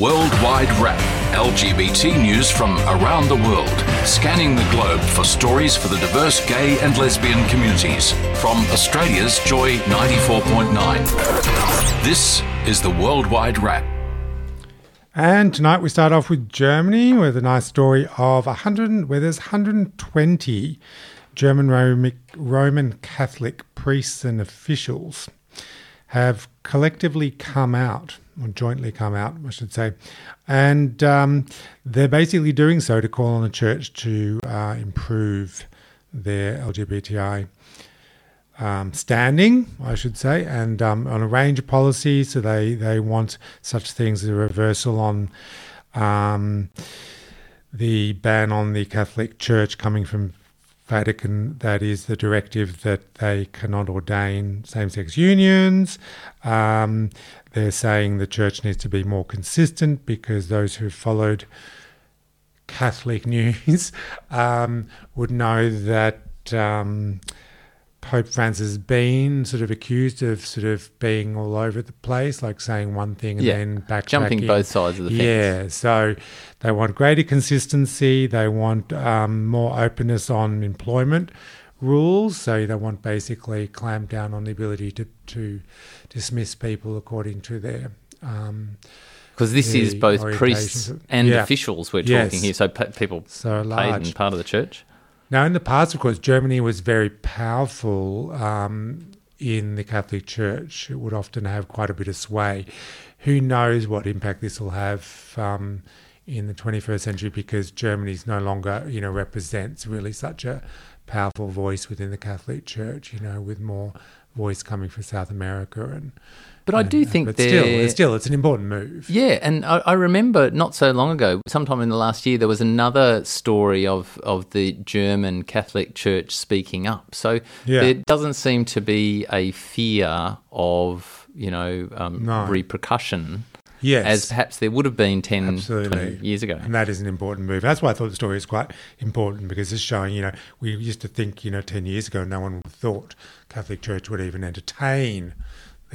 Worldwide Wrap LGBT news from around the world, scanning the globe for stories for the diverse gay and lesbian communities. From Australia's Joy 94.9. This is the Worldwide Wrap. And tonight we start off with Germany with a nice story of 100, where there's 120 German Roman Catholic priests and officials have collectively come out or jointly come out, I should say. And um, they're basically doing so to call on the church to uh, improve their LGBTI um, standing, I should say, and um, on a range of policies. So they, they want such things as a reversal on um, the ban on the Catholic Church coming from Vatican, that is the directive that they cannot ordain same sex unions. Um, they're saying the church needs to be more consistent because those who followed Catholic news um, would know that um, Pope Francis has been sort of accused of sort of being all over the place, like saying one thing and yeah. then back jumping both sides of the fence. Yeah, so they want greater consistency. They want um, more openness on employment rules. So they want basically clamp down on the ability to to dismiss people according to their. Um, because this is both priests and yeah. officials we're talking yes. here, so people so paid and part of the church. Now, in the past, of course, Germany was very powerful um, in the Catholic Church. It would often have quite a bit of sway. Who knows what impact this will have um, in the 21st century because Germany no longer, you know, represents really such a powerful voice within the Catholic Church, you know, with more voice coming from South America and. But I do think but still, still, it's an important move. Yeah, and I, I, remember not so long ago, sometime in the last year, there was another story of of the German Catholic Church speaking up. So yeah. there doesn't seem to be a fear of you know um, no. repercussion Yes. As perhaps there would have been 10, Absolutely. 20 years ago. And that is an important move. That's why I thought the story is quite important because it's showing, you know, we used to think, you know, 10 years ago, no one thought Catholic Church would even entertain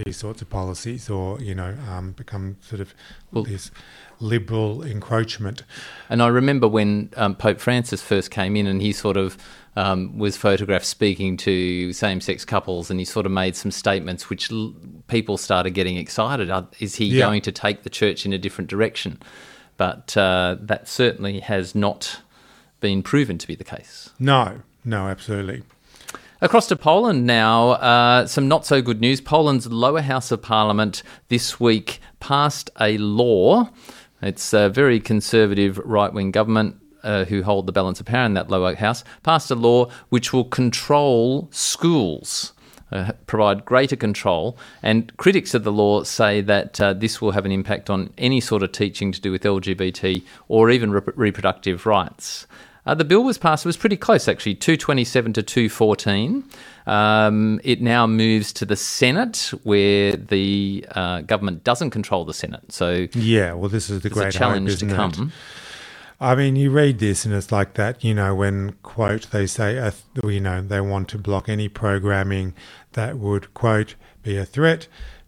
these sorts of policies or, you know, um, become sort of well, this liberal encroachment. And I remember when um, Pope Francis first came in and he sort of um, was photographed speaking to same sex couples, and he sort of made some statements which l- people started getting excited. Is he yeah. going to take the church in a different direction? But uh, that certainly has not been proven to be the case. No, no, absolutely. Across to Poland now, uh, some not so good news. Poland's lower house of parliament this week passed a law. It's a very conservative right wing government uh, who hold the balance of power in that lower house, passed a law which will control schools. Uh, provide greater control. And critics of the law say that uh, this will have an impact on any sort of teaching to do with LGBT or even re- reproductive rights. Uh, the bill was passed, it was pretty close actually, 227 to 214. Um, it now moves to the Senate, where the uh, government doesn't control the Senate. So, yeah, well, this is the great challenge hope, to come. It? I mean, you read this and it's like that, you know, when, quote, they say, uh, you know, they want to block any programming that would, quote, be a threat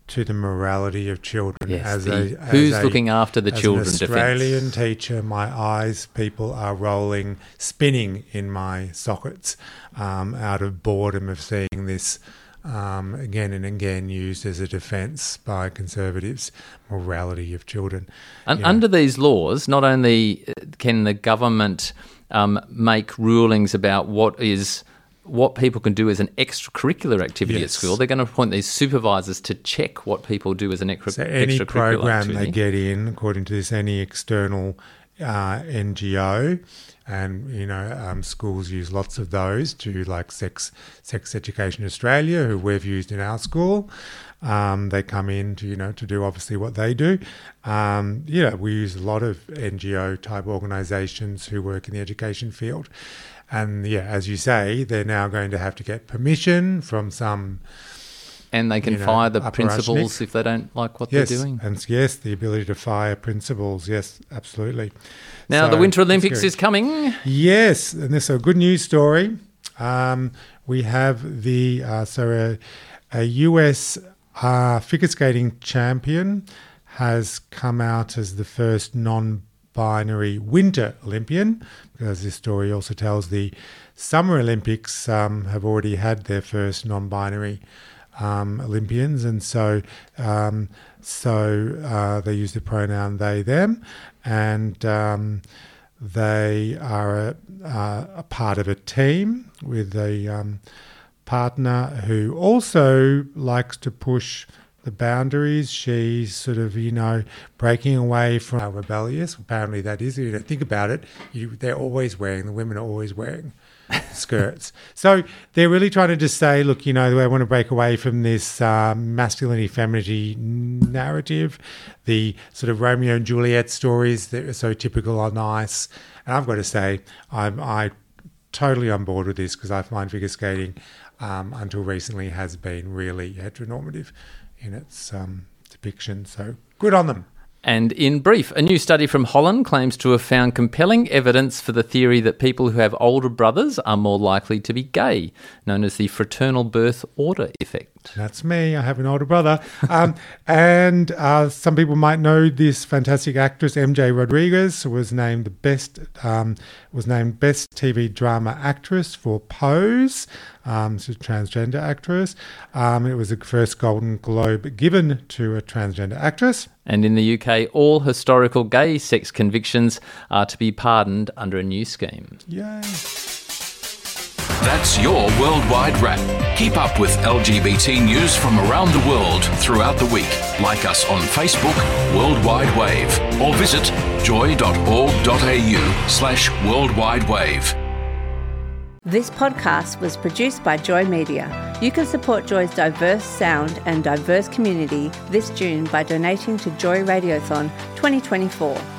to the morality of children. Yes, as the, a, as who's a, looking after the children? An Australian defense. teacher, my eyes, people are rolling, spinning in my sockets um, out of boredom of seeing this um, again and again used as a defence by conservatives, morality of children. And under these laws, not only can the government um, make rulings about what is what people can do as an extracurricular activity yes. at school. They're going to appoint these supervisors to check what people do as an extra, so any program activity. they get in, according to this, any external uh, NGO and you know um, schools use lots of those to like sex sex education australia who we've used in our school Um, they come in to you know to do obviously what they do. Um, yeah, we use a lot of NGO type organisations who work in the education field, and yeah, as you say, they're now going to have to get permission from some. And they can you know, fire the principals if they don't like what Yes, they're doing. and yes, the ability to fire principals. Yes, absolutely. Now, the Winter Olympics is coming. Yes, and this is a good news story. Um, we have the uh, so a, a US uh, figure skating champion has come out as the first non-binary Winter Olympian, because this story also tells the Summer Olympics um, have already had their first non-binary um, Olympians, and so um, so uh, they use the pronoun they them, and um, they are a, uh, a part of a team with a um, partner who also likes to push the boundaries. She's sort of, you know, breaking away from rebellious. Apparently, that is. You know, think about it. You, they're always wearing. The women are always wearing skirts. So they're really trying to just say, look, you know, I want to break away from this uh, masculinity femininity narrative, the sort of Romeo and Juliet stories that are so typical are nice. And I've got to say, I'm I totally on board with this because I find figure skating um, until recently has been really heteronormative in its um, depiction. So good on them. And in brief, a new study from Holland claims to have found compelling evidence for the theory that people who have older brothers are more likely to be gay, known as the fraternal birth order effect. That's me. I have an older brother. Um, and uh, some people might know this fantastic actress, MJ Rodriguez, was named the best um, was named best TV drama actress for Pose. Um, she's a transgender actress. Um, it was the first Golden Globe given to a transgender actress. And in the UK, all historical gay sex convictions are to be pardoned under a new scheme. Yay! That's your worldwide wrap. Keep up with LGBT news from around the world throughout the week. Like us on Facebook, Worldwide Wrap, or visit joy.org.au slash worldwide wrap. This podcast was produced by Joy Media. You can support Joy's diverse sound and diverse community this June by donating to Joy Radiothon 2024.